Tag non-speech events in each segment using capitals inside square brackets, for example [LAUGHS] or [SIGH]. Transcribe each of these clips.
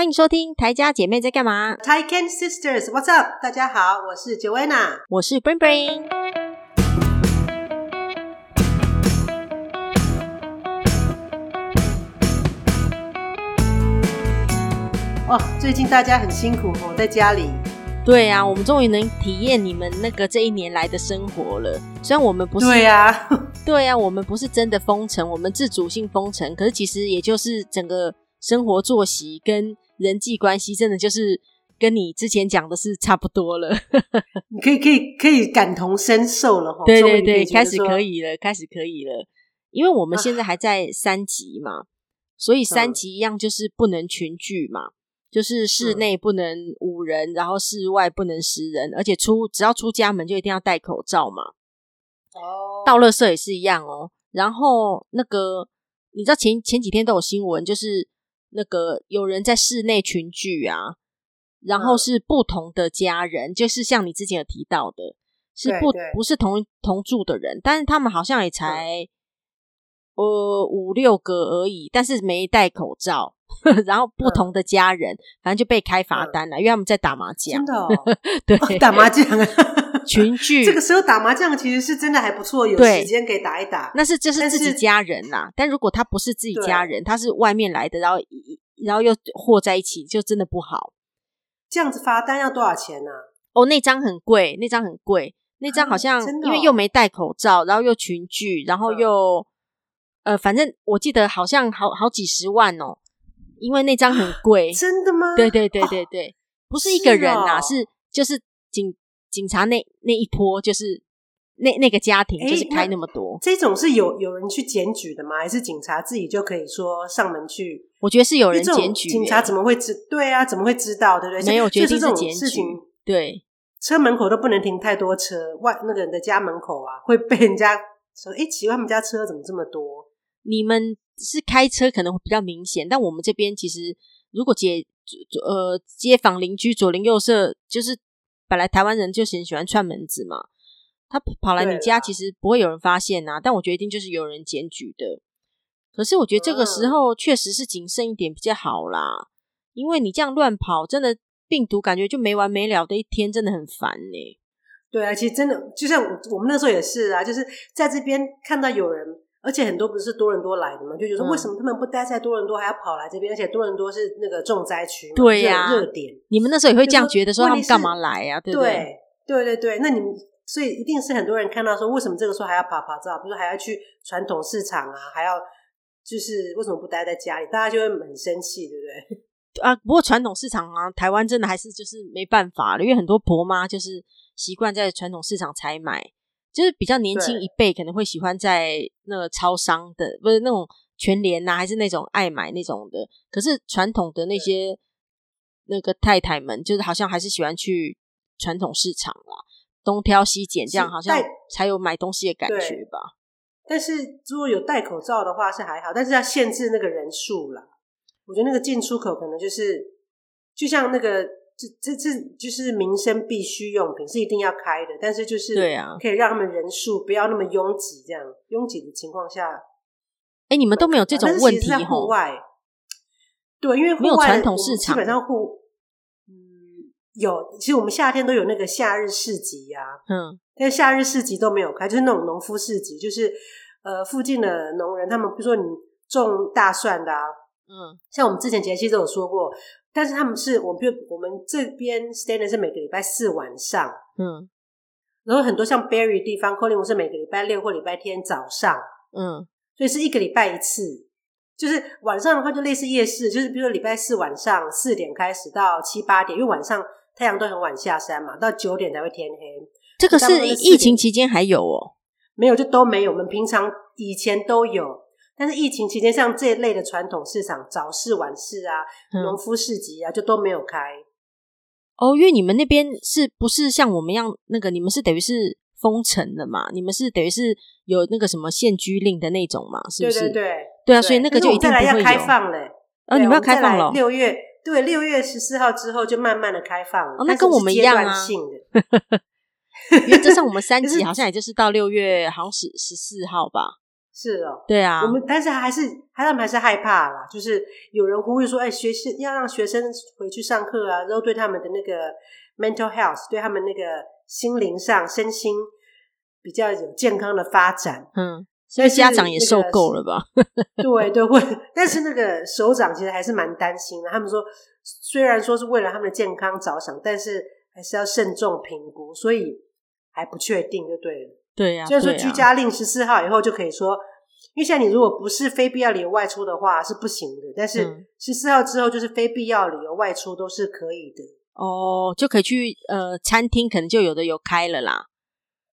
欢迎收听台家姐妹在干嘛？Taiken Sisters，What's up？大家好，我是 Joanna，我是 Bring。哦，最近大家很辛苦哦，在家里。对啊，我们终于能体验你们那个这一年来的生活了。虽然我们不是，对啊，[LAUGHS] 对啊，我们不是真的封城，我们自主性封城，可是其实也就是整个生活作息跟人际关系，真的就是跟你之前讲的是差不多了。[LAUGHS] 你可以可以可以感同身受了，对对对，开始可以了，开始可以了，因为我们现在还在三级嘛，啊、所以三级一样就是不能群聚嘛。就是室内不能五人，嗯、然后室外不能十人，而且出只要出家门就一定要戴口罩嘛。哦，到垃圾也是一样哦。然后那个你知道前前几天都有新闻，就是那个有人在室内群聚啊，然后是不同的家人，嗯、就是像你之前有提到的，是不不是同同住的人，但是他们好像也才、嗯、呃五六个而已，但是没戴口罩。然后不同的家人，嗯、反正就被开罚单了，嗯、因为他们在打麻将。真的哦，对，哦、打麻将啊，群聚。这个时候打麻将其实是真的还不错，有时间可以打一打。那是这是自己家人呐，但，但如果他不是自己家人，他是外面来的，然后然后又和在一起，就真的不好。这样子罚单要多少钱呢、啊？哦，那张很贵，那张很贵，那张好像因为又没戴口罩，然后又群聚，然后又、嗯、呃，反正我记得好像好好几十万哦。因为那张很贵，真的吗？对对对对对，哦、不是一个人呐，是，就是警警察那那一波，就是那那个家庭，就是开那么多。这种是有有人去检举的吗？还是警察自己就可以说上门去？我觉得是有人检举。警察怎么会知？对啊，怎么会知道？对不对？没有，我觉得是这种事情。对，车门口都不能停太多车，外那个人的家门口啊，会被人家说：“哎，奇怪，他们家车怎么这么多？”你们。是开车可能会比较明显，但我们这边其实如果街呃街坊邻居左邻右舍，就是本来台湾人就很喜欢串门子嘛，他跑来你家其实不会有人发现呐，啦但我觉得一定就是有人检举的。可是我觉得这个时候确实是谨慎一点比较好啦，因为你这样乱跑，真的病毒感觉就没完没了的一天，真的很烦呢、欸。对啊，其实真的就像我们那时候也是啊，就是在这边看到有人。而且很多不是多伦多来的嘛，就觉得说为什么他们不待在多伦多，还要跑来这边？嗯、而且多伦多是那个重灾区，对呀、啊，热点。你们那时候也会这样觉得，说他们干嘛来呀、啊？对不对？对对对，那你们所以一定是很多人看到说，为什么这个时候还要跑跑照？比如说还要去传统市场啊，还要就是为什么不待在家里？大家就会很生气，对不对？[LAUGHS] 啊，不过传统市场啊，台湾真的还是就是没办法了，因为很多婆妈就是习惯在传统市场采买。就是比较年轻一辈可能会喜欢在那个超商的，不是那种全联呐，还是那种爱买那种的。可是传统的那些那个太太们，就是好像还是喜欢去传统市场啦，东挑西拣，这样好像才有买东西的感觉吧。但是如果有戴口罩的话是还好，但是要限制那个人数啦。我觉得那个进出口可能就是就像那个。这这这就是民生必需用品，是一定要开的，但是就是对啊，可以让他们人数不要那么拥挤，这样拥挤的情况下，哎，你们都没有这种问题在户外，对，因为没有传统市场，基本上户嗯有，其实我们夏天都有那个夏日市集呀、啊，嗯，但是夏日市集都没有开，就是那种农夫市集，就是呃附近的农人，他们比如说你种大蒜的啊，嗯，像我们之前节气都有说过。但是他们是我们，比如我们这边 stand 是每个礼拜四晚上，嗯，然后很多像 Barrie 地方，Collingwood 是每个礼拜六或礼拜天早上，嗯，所以是一个礼拜一次，就是晚上的话就类似夜市，就是比如说礼拜四晚上四点开始到七八点，因为晚上太阳都很晚下山嘛，到九点才会天黑。这个是疫情期间还有哦？没有，就都没有。我们平常以前都有。但是疫情期间，像这一类的传统市场，早市、晚市啊，农夫市集啊，就都没有开。哦，因为你们那边是不是像我们一样，那个你们是等于是封城的嘛？你们是等于是有那个什么限居令的那种嘛？是不是？对对对，对啊，所以那个就一定不要开放嘞！哦，你们要开放了。六月对，六月十四号之后就慢慢的开放了。哦，那跟我们一样啊。原则上我们三 [LAUGHS] 级好像也就是到六月，好像是十四号吧。是哦，对啊，我们但是还是他们还是害怕啦，就是有人呼吁说，哎，学生要让学生回去上课啊，然后对他们的那个 mental health，对他们那个心灵上身心比较有健康的发展，嗯，所以家长也受够了吧？对对，会，但是那个首长其实还是蛮担心的。他们说，虽然说是为了他们的健康着想，但是还是要慎重评估，所以还不确定，就对了。对呀、啊，就是说居家令十四号以后就可以说，啊、因为现在你如果不是非必要理由外出的话是不行的，但是十四号之后就是非必要理由外出都是可以的。哦，就可以去呃餐厅，可能就有的有开了啦。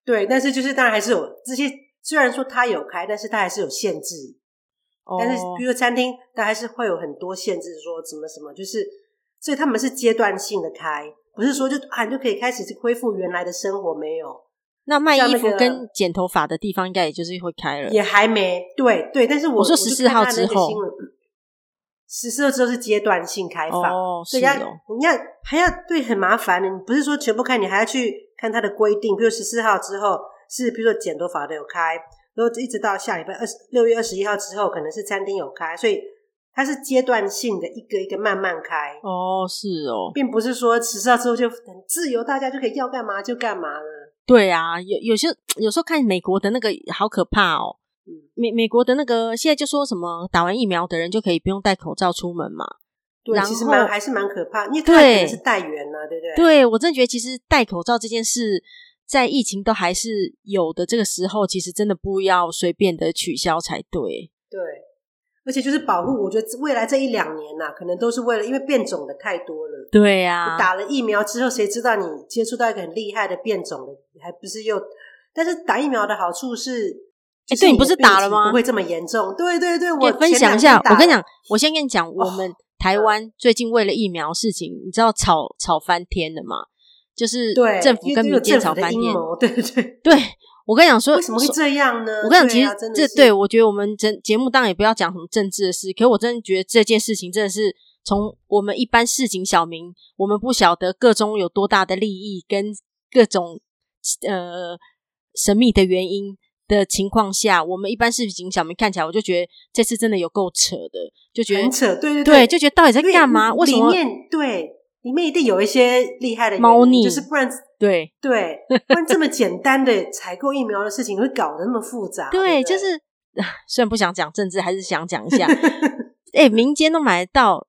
对，但是就是当然还是有这些，虽然说它有开，但是它还是有限制。哦，但是比如说餐厅，它还是会有很多限制，说什么什么，就是所以他们是阶段性的开，不是说就啊你就可以开始恢复原来的生活，没有。那卖衣服跟剪头发的地方应该也就是会开了，也还没对对，但是我，我说十四号之后，十四号之后是阶段性开放，哦，所以要你要还要对很麻烦的，你不是说全部开，你还要去看它的规定，比如十四号之后是比如说剪头发的有开，然后一直到下礼拜二十六月二十一号之后可能是餐厅有开，所以它是阶段性的，一个一个慢慢开。哦，是哦，并不是说十四号之后就很自由，大家就可以要干嘛就干嘛了。对啊，有有些有时候看美国的那个好可怕哦。美美国的那个现在就说什么打完疫苗的人就可以不用戴口罩出门嘛。对，其实蛮还是蛮可怕，因为他可能是带原呢，对不对？对，我真的觉得其实戴口罩这件事，在疫情都还是有的这个时候，其实真的不要随便的取消才对。对。而且就是保护，我觉得未来这一两年呐、啊，可能都是为了，因为变种的太多了。对呀、啊，打了疫苗之后，谁知道你接触到一个很厉害的变种的，还不是又？但是打疫苗的好处是，哎、欸，对你不是打了吗？不会这么严重。对对对，我分享一下。我跟你讲，我先跟你讲，我们台湾最近为了疫苗事情，你知道吵吵翻天了吗？就是政府跟民间吵翻天。对对对。对我跟你讲说，为什么会这样呢？我跟你讲，其实这对我觉得我们整节目当然也不要讲什么政治的事，可是我真的觉得这件事情真的是从我们一般市井小民，我们不晓得各中有多大的利益跟各种呃神秘的原因的情况下，我们一般市井小民看起来，我就觉得这次真的有够扯的，就觉得很扯，对对对，对，就觉得到底在干嘛？为什么？对。里面一定有一些厉害的猫腻，就是不然对对，不然这么简单的采购疫苗的事情会搞得那么复杂。对，对对就是虽然不想讲政治，还是想讲一下。哎、欸，民间都买得到，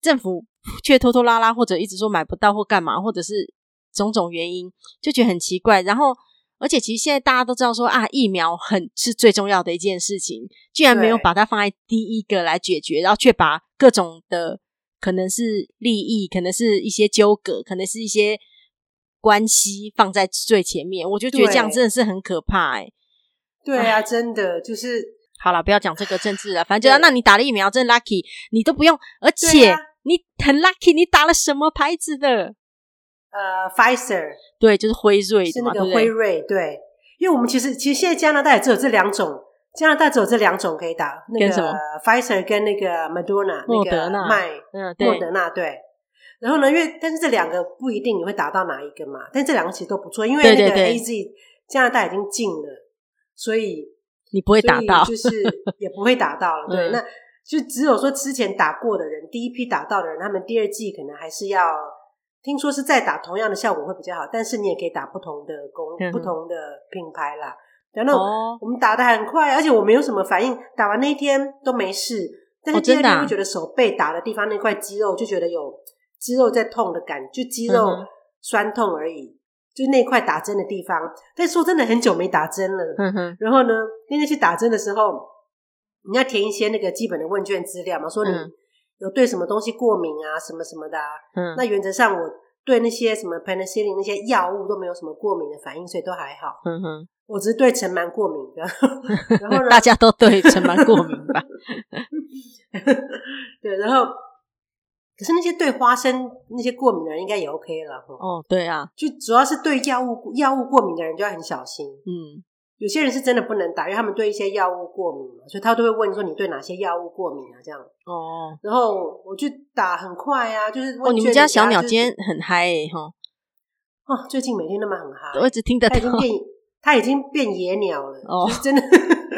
政府却拖拖拉拉，或者一直说买不到或干嘛，或者是种种原因，就觉得很奇怪。然后，而且其实现在大家都知道说啊，疫苗很是最重要的一件事情，居然没有把它放在第一个来解决，然后却把各种的。可能是利益，可能是一些纠葛，可能是一些关系放在最前面，我就觉得这样真的是很可怕哎、欸。对啊，真的就是好了，不要讲这个政治了，反正就、啊、那你打了疫苗真 lucky，你都不用，而且你很 lucky，你打了什么牌子的？呃，Pfizer，对，就是辉瑞的，是那个辉瑞，对，因为我们其实其实现在加拿大也只有这两种。加拿大只有这两种可以打，那个 Pfizer 跟那个 Moderna 那个麦，嗯，莫德纳对。然后呢，因为但是这两个不一定你会打到哪一个嘛，但这两个其实都不错，因为那个 AZ 加拿大已经进了，所以你不会打到，就是 [LAUGHS] 也不会打到了。对，那就只有说之前打过的人，第一批打到的人，他们第二季可能还是要，听说是再打同样的效果会比较好，但是你也可以打不同的公不同的品牌啦。然后我们打的很快，而且我没有什么反应，打完那一天都没事。但是第二天会觉得手背打的地方那块肌肉就觉得有肌肉在痛的感觉，就肌肉酸痛而已，就那块打针的地方。但是说真的，很久没打针了。嗯哼。然后呢，那天去打针的时候，你要填一些那个基本的问卷资料嘛，说你有对什么东西过敏啊，什么什么的啊。嗯。那原则上我对那些什么 penicillin 那些药物都没有什么过敏的反应，所以都还好。嗯哼。我只是对尘螨过敏的，[LAUGHS] 然后呢大家都对尘螨过敏吧？[LAUGHS] 对，然后可是那些对花生那些过敏的人应该也 OK 了。哦，对啊，就主要是对药物药物过敏的人就要很小心。嗯，有些人是真的不能打，因为他们对一些药物过敏嘛，所以他都会问说你对哪些药物过敏啊？这样哦。然后我就打很快啊，就是问、哦，你们家小鸟今天很嗨哎哈！哦，最近每天都蛮很嗨，我一直听得到。它已经变野鸟了，哦，就是真的。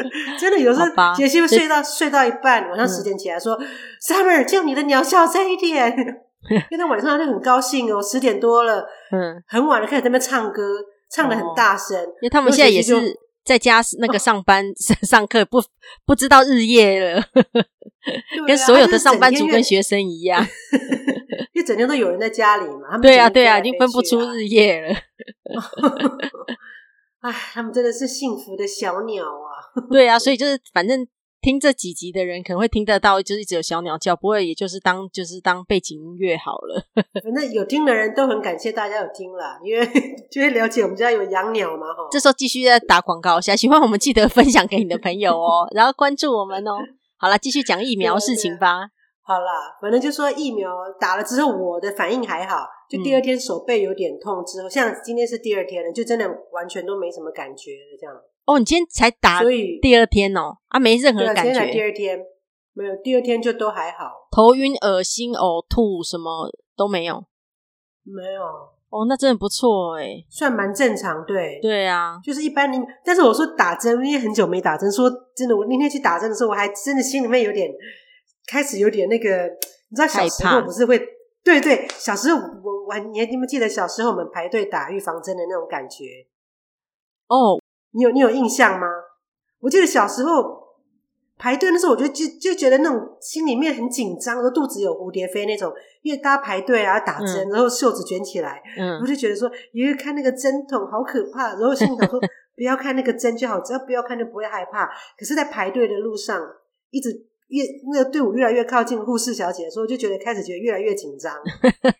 [LAUGHS] 真的有时候杰西会睡到睡到一半，晚上十点起来说：“Summer，叫你的鸟小声一点。[LAUGHS] ”因为他晚上就很高兴哦，十点多了，嗯，很晚了，开始在那边唱歌，唱的很大声。因为他们现在也是在家那个上班 [LAUGHS] 上课，不不知道日夜了，跟所有的上班族跟学生一样，因为整天都有人在家里嘛。对啊，对啊，已经分不出日夜了。哎，他们真的是幸福的小鸟啊！[LAUGHS] 对啊，所以就是反正听这几集的人可能会听得到，就是只有小鸟叫，不会，也就是当就是当背景音乐好了。[LAUGHS] 反正有听的人都很感谢大家有听啦，因为就会了解我们家有养鸟嘛，哈。这时候继续在打广告下，喜欢我们记得分享给你的朋友哦，然后关注我们哦。好了，继续讲疫苗事情吧。好啦，反正就说疫苗打了之后，我的反应还好，就第二天手背有点痛之后，嗯、像今天是第二天了，就真的完全都没什么感觉了，这样。哦，你今天才打，所以第二天哦，啊，没任何感觉。今天才第二天，没有，第二天就都还好。头晕、恶心、呕吐，什么都没有。没有。哦，那真的不错哎，算蛮正常，对。对啊，就是一般你，但是我说打针，因为很久没打针，说真的，我那天去打针的时候，我还真的心里面有点。开始有点那个，你知道小时候不是会，对对，小时候我我你还记不记得小时候我们排队打预防针的那种感觉？哦，你有你有印象吗？我记得小时候排队的时候，我就就就觉得那种心里面很紧张，然后肚子有蝴蝶飞那种，因为大家排队啊打针，然后袖子卷起来，嗯，我就觉得说，因为看那个针筒好可怕，然后心里想说 [LAUGHS] 不要看那个针就好，只要不要看就不会害怕。可是，在排队的路上一直。越那个队伍越来越靠近护士小姐的时候，就觉得开始觉得越来越紧张，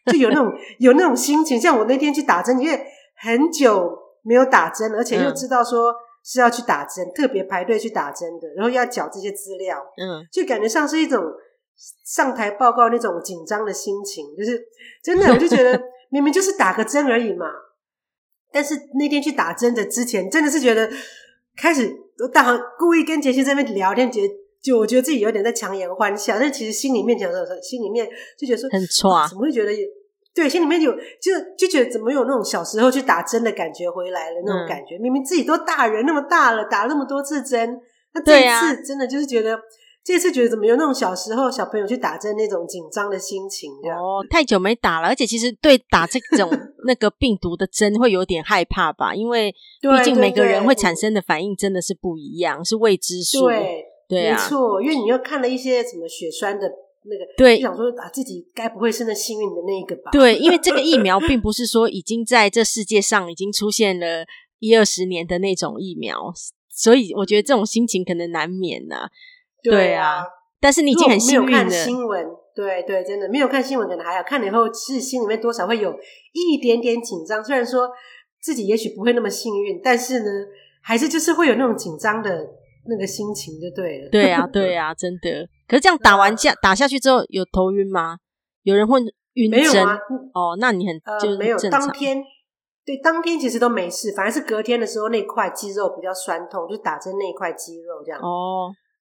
就有那种有那种心情。像我那天去打针，因为很久没有打针，而且又知道说是要去打针，嗯、特别排队去打针的，然后要缴这些资料，嗯，就感觉像是一种上台报告那种紧张的心情。就是真的，我就觉得 [LAUGHS] 明明就是打个针而已嘛，但是那天去打针的之前，真的是觉得开始大故意跟杰西这边聊天，觉得。就我觉得自己有点在强颜欢笑，但其实心里面讲的时候，心里面就觉得说很挫啊，怎么会觉得也对？心里面有就就觉得怎么有那种小时候去打针的感觉回来了那种感觉？嗯、明明自己都大人那么大了，打了那么多次针，那这一次真的就是觉得、啊、这次觉得怎么有那种小时候小朋友去打针那种紧张的心情？哦，太久没打了，而且其实对打这种 [LAUGHS] 那个病毒的针会有点害怕吧？因为毕竟每个人会产生的反应真的是不一样，是未知数。对。对啊，没错，因为你又看了一些什么血栓的那个，对，就想说啊，自己该不会是那幸运的那一个吧？对，因为这个疫苗并不是说已经在这世界上已经出现了一二十年的那种疫苗，所以我觉得这种心情可能难免呐、啊。对啊，但是你已经很幸运了。没有看新闻，对对，真的没有看新闻，可能还好，看了以后其实心里面多少会有一点点紧张。虽然说自己也许不会那么幸运，但是呢，还是就是会有那种紧张的。那个心情就对了。对啊，对啊，[LAUGHS] 真的。可是这样打完架打下去之后有头晕吗？有人会晕针？没有啊。哦，那你很就呃没有。当天对，当天其实都没事，反而是隔天的时候那块肌肉比较酸痛，就打针那块肌肉这样。哦，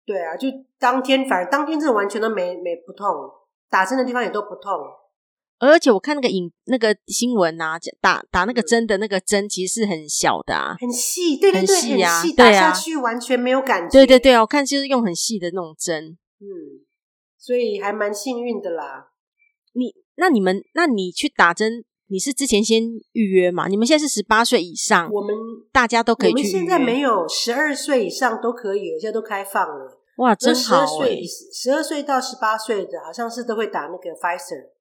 对啊，就当天反而当天真的完全都没没不痛，打针的地方也都不痛。而且我看那个影那个新闻啊，打打那个针的那个针其实是很小的啊，很细，对对对，很细打下去完全没有感觉。对对对，我看就是用很细的那种针，嗯，所以还蛮幸运的啦。你那你们那你去打针，你是之前先预约嘛？你们现在是十八岁以上，我们大家都可以去。我们现在没有十二岁以上都可以，现在都开放了。哇，真好欸！十二岁到十八岁的，好像是都会打那个 Pfizer。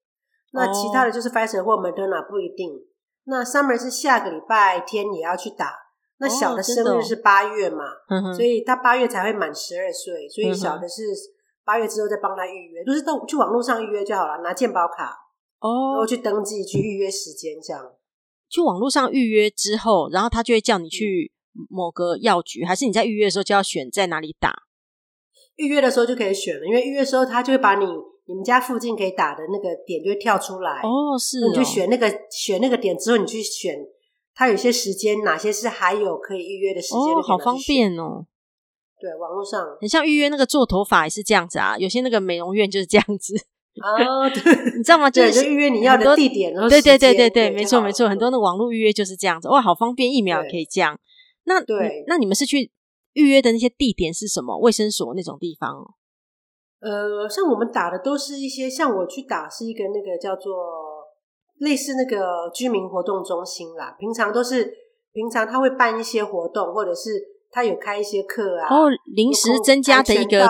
那其他的就是 Pfizer 或 Moderna 不一定。那 Summer 是下个礼拜天也要去打。那小的生日是八月嘛，哦、所以他八月才会满十二岁，所以小的是八月之后再帮他预约，都、就是到去网络上预约就好了，拿健保卡哦，然后去登记去预约时间这样。去网络上预约之后，然后他就会叫你去某个药局，还是你在预约的时候就要选在哪里打？预约的时候就可以选了，因为预约的时候他就会把你。你们家附近可以打的那个点就会跳出来哦，是哦，你就选那个选那个点之后，你去选它有些时间，哪些是还有可以预约的时间哦，好方便哦。对，网络上很像预约那个做头发也是这样子啊，有些那个美容院就是这样子哦，[LAUGHS] 对，你知道吗？就是预约你要的地点，然后对对对对对，没错没错，很多的网络预约就是这样子，哇，好方便，疫苗也可以这样。那对，那你们是去预预约的那些地点是什么？卫生所那种地方？呃，像我们打的都是一些，像我去打是一个那个叫做类似那个居民活动中心啦。平常都是平常他会办一些活动，或者是他有开一些课啊。然后临时增加的一个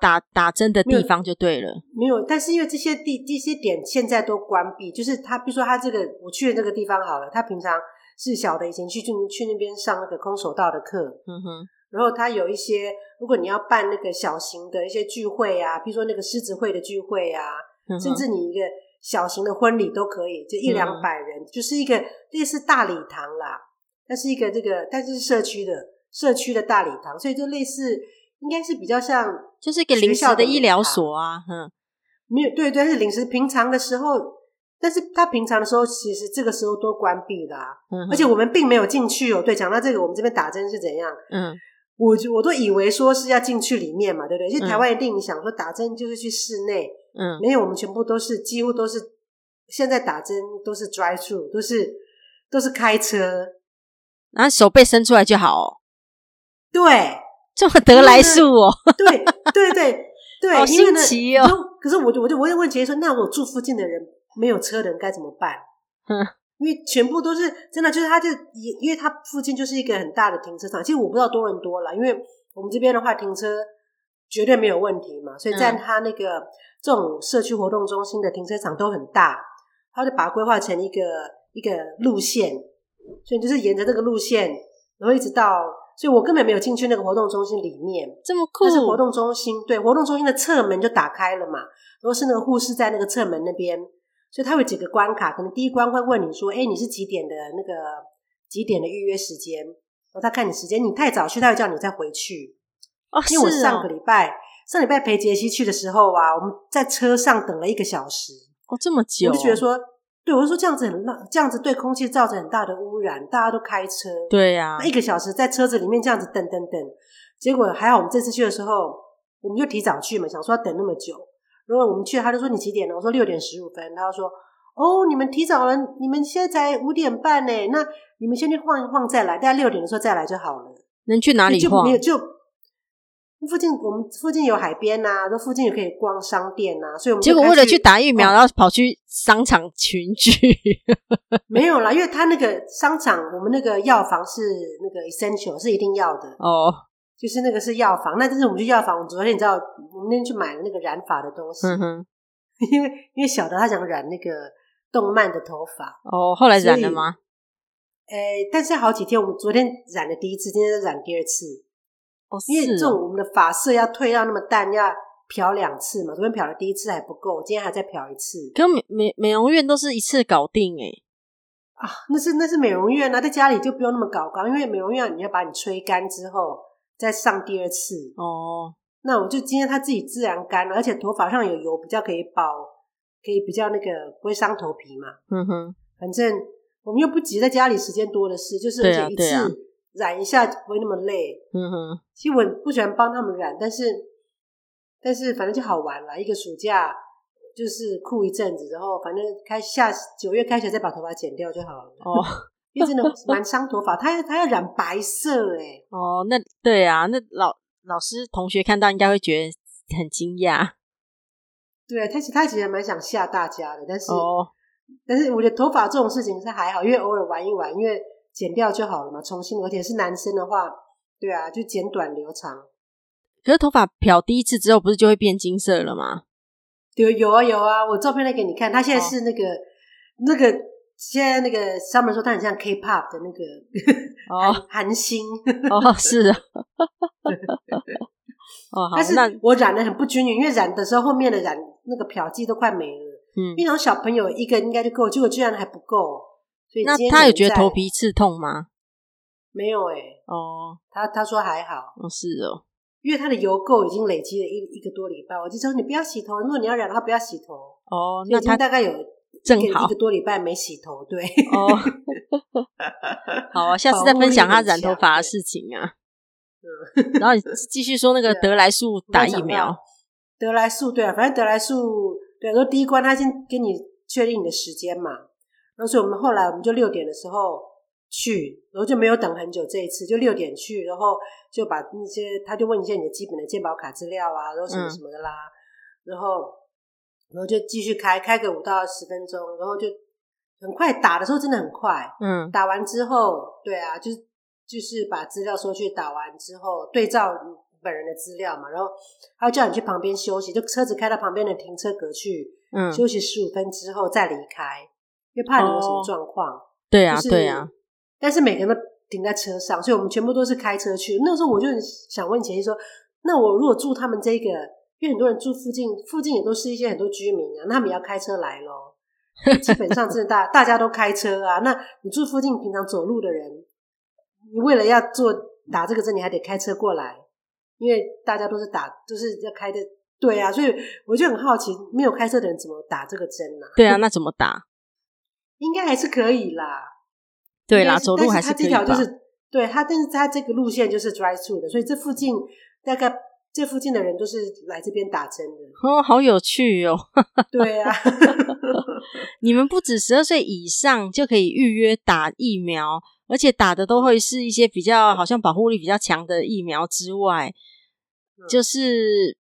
打打针的地方就对了。没有，但是因为这些地这些点现在都关闭，就是他比如说他这个我去的这个地方好了，他平常是小的，以前去去去那边上那个空手道的课。嗯哼。然后他有一些，如果你要办那个小型的一些聚会啊，比如说那个狮子会的聚会啊，嗯、甚至你一个小型的婚礼都可以，就一两百人，嗯、就是一个类似大礼堂啦。它是一个这个，但是是社区的社区的大礼堂，所以就类似，应该是比较像，就是一个临时的医疗所啊。嗯，没有，对对，是临时。平常的时候，但是他平常的时候，其实这个时候都关闭啦、啊。嗯，而且我们并没有进去哦。对，讲到这个，我们这边打针是怎样？嗯。我就我都以为说是要进去里面嘛，对不对？就台湾一定想说打针就是去室内，嗯，没有，我们全部都是几乎都是现在打针都是 drive through，都是都是开车，然后手背伸出来就好哦。对，这么得来速哦。对对对 [LAUGHS] 对，好新奇哦。可是我就我就我也问姐姐说，那我住附近的人没有车的人该怎么办？嗯。[LAUGHS] 因为全部都是真的，就是他就因因为他附近就是一个很大的停车场。其实我不知道多伦多啦，因为我们这边的话停车绝对没有问题嘛，所以在他那个这种社区活动中心的停车场都很大，他就把它规划成一个一个路线，所以就是沿着这个路线，然后一直到，所以我根本没有进去那个活动中心里面，这么酷。但是活动中心对活动中心的侧门就打开了嘛，然后是那个护士在那个侧门那边。所以他有几个关卡，可能第一关会问你说：“哎，你是几点的那个几点的预约时间？”然后他看你时间，你太早去，他会叫你再回去。哦，因为我上个礼拜、哦、上礼拜陪杰西去的时候啊，我们在车上等了一个小时。哦，这么久，我就觉得说，对，我就说这样子很这样子对空气造成很大的污染，大家都开车，对呀、啊，一个小时在车子里面这样子等等等，结果还好，我们这次去的时候，我们就提早去嘛，想说要等那么久。如果我们去，他就说你几点了？我说六点十五分。他就说哦，你们提早了，你们现在才五点半呢。那你们先去晃一晃再来，大概六点的时候再来就好了。能去哪里晃？就没有就附近，我们附近有海边呐、啊，说附近也可以逛商店呐、啊。所以我们就，结果为了去打疫苗，哦、然后跑去商场群聚。[LAUGHS] 没有啦，因为他那个商场，我们那个药房是那个 essential，是一定要的哦。就是那个是药房，那就是我们去药房。我昨天你知道，我们那天去买了那个染发的东西，嗯哼，[LAUGHS] 因为因为小的他想染那个动漫的头发哦，后来染了吗？诶、欸，但是好几天，我们昨天染了第一次，今天染第二次哦，因为这种我们的发色要褪到那么淡，要漂两次嘛。昨天漂了第一次还不够，今天还再漂一次。可美美美容院都是一次搞定诶啊，那是那是美容院啊，在家里就不用那么搞刚，因为美容院你要把你吹干之后。再上第二次哦，那我就今天它自己自然干了，而且头发上有油，比较可以保，可以比较那个不会伤头皮嘛。嗯哼，反正我们又不急，在家里时间多的是，就是而且一次染一下不会那么累。嗯哼，其实我不喜欢帮他们染，但是但是反正就好玩了，一个暑假就是酷一阵子，然后反正开下九月开学再把头发剪掉就好了。哦。[LAUGHS] 因为真的蛮伤头发，他要他要染白色哎。哦，那对啊，那老老师同学看到应该会觉得很惊讶。对，他其他其实蛮想吓大家的，但是哦，但是我觉得头发这种事情是还好，因为偶尔玩一玩，因为剪掉就好了嘛。重新，而且是男生的话，对啊，就剪短留长。可是头发漂第一次之后，不是就会变金色了吗？对，有啊有啊，我照片来给你看，他现在是那个、哦、那个。现在那个他们说他很像 K-pop 的那个哦。韩星。哦是啊。[LAUGHS] 哦好，但是我染的很不均匀，因为染的时候后面的染那个漂剂都快没了，嗯，因为小朋友一个应该就够，结果居然还不够，所以那他有觉得头皮刺痛吗？没有哎、欸，哦，他他说还好，哦是哦，因为他的油垢已经累积了一一个多礼拜，我就说你不要洗头，如果你要染的话不要洗头。哦，那他大概有。正好。一个多礼拜没洗头，对哦，[LAUGHS] 好啊，下次再分享他染头发的事情啊。嗯，然后你继续说那个德来速打疫苗，德来速对啊，反正德来速对，说第一关他先给你确定你的时间嘛，然后所以我们后来我们就六点的时候去，然后就没有等很久。这一次就六点去，然后就把那些他就问一下你的基本的健保卡资料啊，然后什么什么的啦，嗯、然后然后就继续开开个五到十分钟，然后就很快打的时候真的很快，嗯，打完之后，对啊，就是就是把资料收去，打完之后对照本人的资料嘛，然后他会叫你去旁边休息，就车子开到旁边的停车格去，嗯，休息十五分之后再离开，因为怕你有什么状况。哦、对啊，对啊。但是每个人都停在车上，所以我们全部都是开车去。那时候我就很想问前妻说：“那我如果住他们这个，因为很多人住附近，附近也都是一些很多居民啊，那他们也要开车来咯。[LAUGHS] 基本上真的大大家都开车啊。那你住附近平常走路的人，你为了要做打这个针，你还得开车过来。”因为大家都是打，都、就是要开的，对啊，所以我就很好奇，没有开车的人怎么打这个针呢、啊？对啊，那怎么打？[LAUGHS] 应该还是可以啦。对啦，走路还是可以。他这条就是对他，但是他这个路线就是 drive through 的，所以这附近大概这附近的人都是来这边打针的。哦，好有趣哦！[LAUGHS] 对啊，[LAUGHS] 你们不止十二岁以上就可以预约打疫苗，而且打的都会是一些比较好像保护力比较强的疫苗之外。就是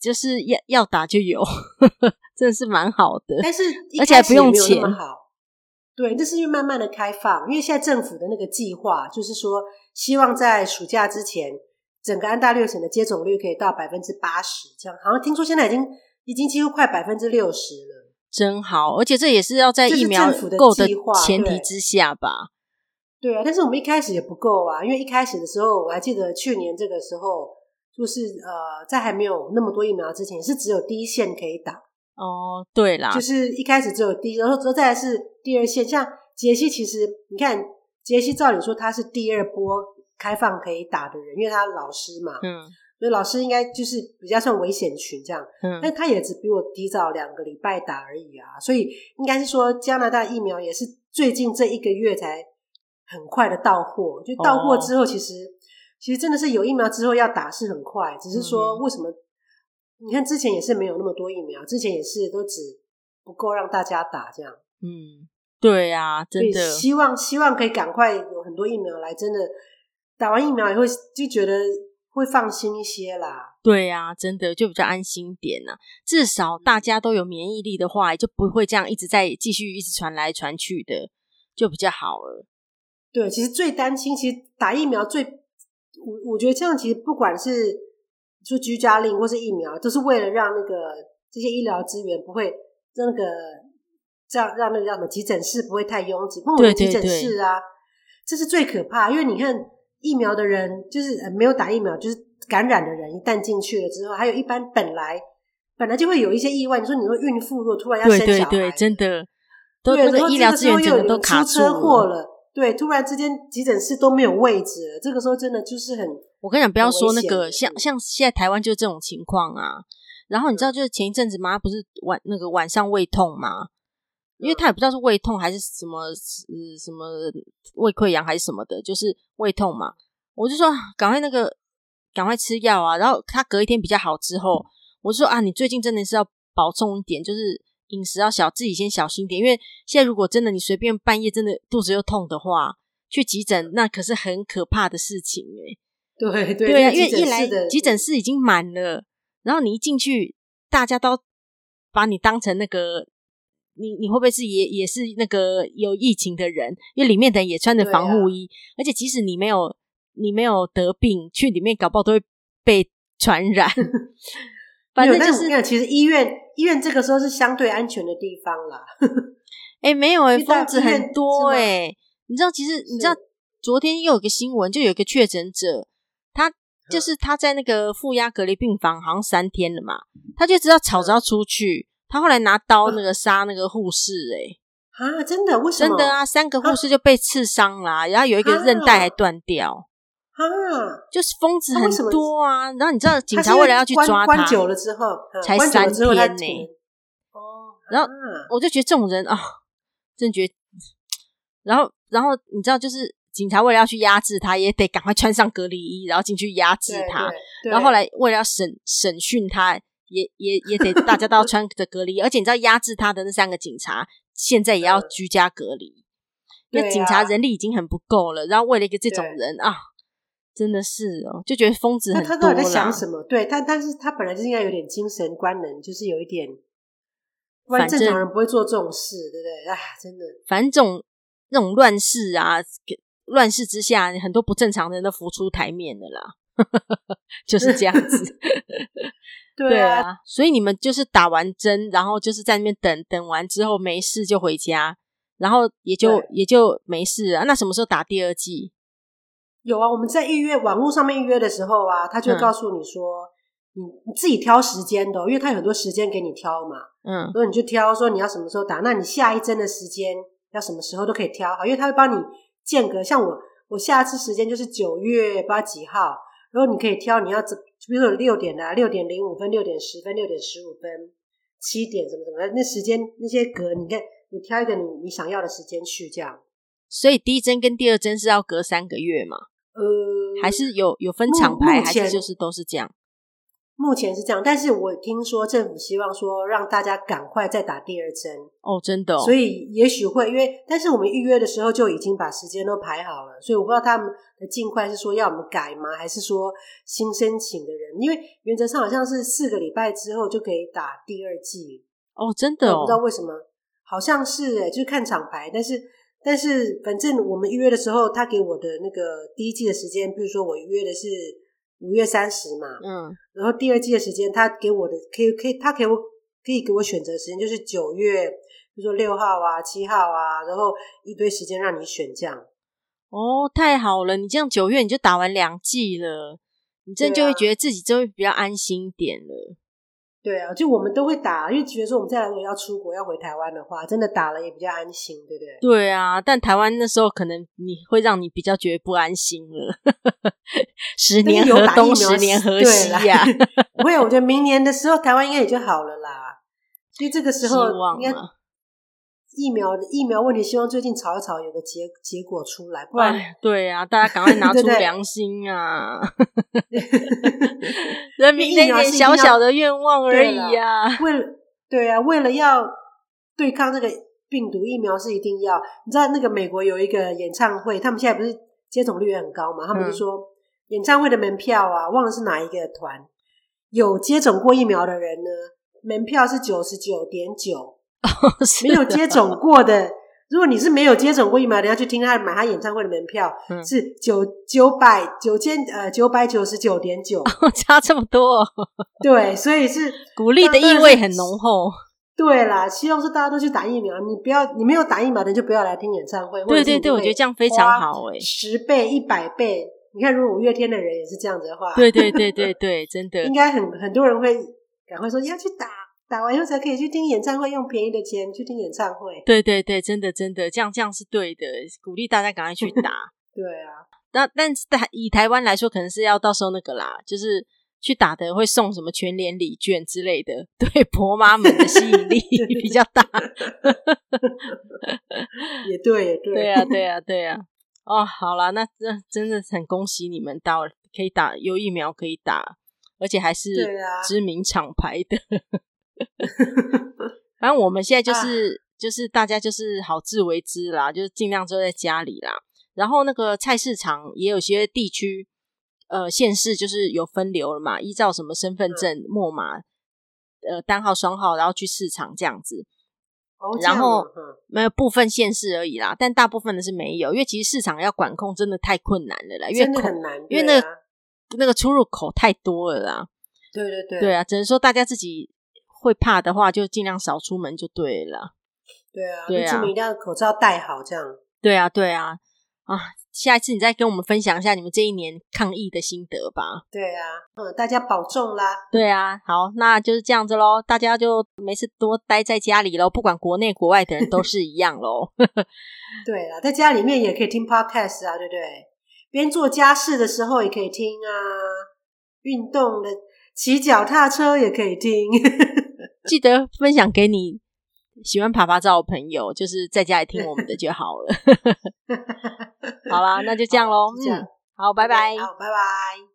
就是要要打就有，[LAUGHS] 真的是蛮好的。但是而且还不用钱，对，这是因为慢慢的开放，因为现在政府的那个计划就是说，希望在暑假之前，整个安大略省的接种率可以到百分之八十，这样好像听说现在已经已经几乎快百分之六十了，真好。而且这也是要在疫苗够的前提之下吧？对，对啊，但是我们一开始也不够啊，因为一开始的时候，我还记得去年这个时候。就是呃，在还没有那么多疫苗之前，是只有第一线可以打哦。对啦，就是一开始只有第一，然后之后再来是第二线。像杰西，其实你看，杰西照理说他是第二波开放可以打的人，因为他老师嘛，嗯，所以老师应该就是比较算危险群这样，嗯，但他也只比我提早两个礼拜打而已啊，所以应该是说加拿大疫苗也是最近这一个月才很快的到货，就到货之后其实。其实真的是有疫苗之后要打是很快，只是说为什么？你看之前也是没有那么多疫苗，之前也是都只不够让大家打这样。嗯，对呀、啊，真的。希望希望可以赶快有很多疫苗来，真的打完疫苗以后就觉得会放心一些啦。对呀、啊，真的就比较安心点呐。至少大家都有免疫力的话，就不会这样一直在继续一直传来传去的，就比较好了。对，其实最担心，其实打疫苗最。我我觉得这样其实不管是说居家令或是疫苗，都是为了让那个这些医疗资源不会那个这样让那个让的急诊室不会太拥挤。因为我们急诊室啊，这是最可怕，因为你看疫苗的人就是没有打疫苗，就是感染的人一旦进去了之后，还有一般本来本来就会有一些意外。你说你说孕妇如果突然要生小孩，对对对，真的都那个医疗资源真的都卡住了。对，突然之间急诊室都没有位置了，这个时候真的就是很……我跟你讲，不要说那个，像像现在台湾就这种情况啊。然后你知道，就是前一阵子妈不是晚那个晚上胃痛吗？因为他也不知道是胃痛还是什么，呃，什么胃溃疡还是什么的，就是胃痛嘛。我就说赶快那个赶快吃药啊。然后他隔一天比较好之后，我就说啊，你最近真的是要保重一点，就是。饮食要小，自己先小心点，因为现在如果真的你随便半夜真的肚子又痛的话，去急诊那可是很可怕的事情 [LAUGHS] 哎。对对对啊，因为一来急诊室已经满了，然后你一进去，大家都把你当成那个，你你会不会是也也是那个有疫情的人？因为里面的人也穿着防护衣，而且即使你没有你没有得病，去里面搞不好都会被传染。[LAUGHS] 反正就是，其实医院医院这个时候是相对安全的地方啦。哎、欸，没有哎、欸，疯子很多哎、欸。你知道，其实你知道，昨天又有个新闻，就有一个确诊者，他就是他在那个负压隔离病房，好像三天了嘛，他就知道吵着要出去，他后来拿刀那个杀那个护士、欸，哎，啊，真的？为什么？真的啊，三个护士就被刺伤啦、啊，然后有一个韧带还断掉。啊，就是疯子很多啊！然后你知道，警察为了要去抓他，关久了之后才三天呢、欸。哦，然后我就觉得这种人啊，真觉得。然后，然后你知道，就是警察为了要去压制他，也得赶快穿上隔离衣，然后进去压制他。然后后来为了要审审讯他，也也也得大家都要穿着隔离。而且你知道，压制他的那三个警察现在也要居家隔离。因为警察人力已经很不够了，然后为了一个这种人啊，真的是哦，就觉得疯子很多了。他到底在想什么？对，但但是他本来就是应该有点精神官能，就是有一点，不然正常人不会做这种事，对不对？哎，真的，反正这种那种乱世啊，乱世之下，很多不正常的人都浮出台面的啦，[LAUGHS] 就是这样子。对啊，所以你们就是打完针，然后就是在那边等等完之后没事就回家，然后也就也就没事啊。那什么时候打第二剂？有啊，我们在预约网络上面预约的时候啊，他就会告诉你说，嗯、你你自己挑时间的，因为他有很多时间给你挑嘛。嗯，所以你就挑说你要什么时候打，那你下一针的时间要什么时候都可以挑好，因为他会帮你间隔。像我，我下一次时间就是九月八几号，然后你可以挑你要怎。比如说六点的，六点零五分、六点十分、六点十五分、七点什么什么的，那时间那些格，你看你挑一个你你想要的时间去这样。所以第一针跟第二针是要隔三个月嘛？呃，还是有有分厂牌，还是就是都是这样？目前是这样，但是我听说政府希望说让大家赶快再打第二针。哦，真的哦，所以也许会因为，但是我们预约的时候就已经把时间都排好了，所以我不知道他们的尽快是说要我们改吗，还是说新申请的人，因为原则上好像是四个礼拜之后就可以打第二剂。哦，真的哦，我不知道为什么，好像是诶，就是看厂牌，但是但是反正我们预约的时候，他给我的那个第一季的时间，比如说我预约的是。五月三十嘛，嗯，然后第二季的时间，他给我的可以可以，他给我可以给我选择时间，就是九月，比如说六号啊、七号啊，然后一堆时间让你选这样。哦，太好了，你这样九月你就打完两季了，你这就会觉得自己就会比较安心一点了。对啊，就我们都会打，因为觉得说我们再来如果要出国要回台湾的话，真的打了也比较安心，对不对？对啊，但台湾那时候可能你会让你比较觉得不安心了。十年河东，十年河西呀。[LAUGHS] 不会，我觉得明年的时候台湾应该也就好了啦。所以这个时候应该。疫苗的疫苗问题，希望最近炒一炒，有个结结果出来，不然对啊，大家赶快拿 [LAUGHS] 出 [LAUGHS] 良心啊！[LAUGHS] 人民那点小小的愿望而已啊！为了对啊，为了要对抗这个病毒，疫苗是一定要。你知道那个美国有一个演唱会，他们现在不是接种率很高嘛？他们就说演唱会的门票啊，忘了是哪一个团，有接种过疫苗的人呢，门票是九十九点九。哦，没有接种过的，如果你是没有接种过疫苗，你要去听他买他演唱会的门票，嗯、是九九百九千呃九百九十九点九，[LAUGHS] 差这么多。对，所以是鼓励的意味很浓厚。对啦，希望是大家都去打疫苗，你不要你没有打疫苗的就不要来听演唱会。对对对，我觉得这样非常好诶，十倍一百倍，你看如果五月天的人也是这样子的话，对对对对对，真的 [LAUGHS] 应该很很多人会赶快说要去打。打完以后才可以去听演唱会，用便宜的钱去听演唱会。对对对，真的真的，这样这样是对的，鼓励大家赶快去 [LAUGHS] 打。对啊，那但是台以台湾来说，可能是要到时候那个啦，就是去打的会送什么全联礼券之类的，[LAUGHS] 对婆妈们的吸引力比较大。[LAUGHS] 也对，也对，对啊，对啊，对啊。哦，好啦，那真真的很恭喜你们到可以打，有疫苗可以打，而且还是知名厂牌的。[LAUGHS] 反正我们现在就是、啊、就是大家就是好自为之啦，就是尽量坐在家里啦。然后那个菜市场也有些地区，呃，县市就是有分流了嘛，依照什么身份证末码，呃，单号双号，然后去市场这样子。哦、然后没有部分县市而已啦，但大部分的是没有，因为其实市场要管控真的太困难了啦，因为很难，因为那个、啊、那个出入口太多了啦。对对对，对啊，只能说大家自己。会怕的话，就尽量少出门就对了。对啊，对啊，一定要口罩戴好，这样。对啊，对啊，啊！下一次你再跟我们分享一下你们这一年抗疫的心得吧。对啊，嗯，大家保重啦。对啊，好，那就是这样子喽。大家就没事多待在家里喽，不管国内国外的人都是一样喽。[LAUGHS] 对啊，在家里面也可以听 podcast 啊，对不对？边做家事的时候也可以听啊，运动的骑脚踏车也可以听。[LAUGHS] 记得分享给你喜欢爬爬照的朋友，就是在家里听我们的就好了。[LAUGHS] 好啦，那就这样喽。[LAUGHS] 嗯，好，拜拜。好，拜拜。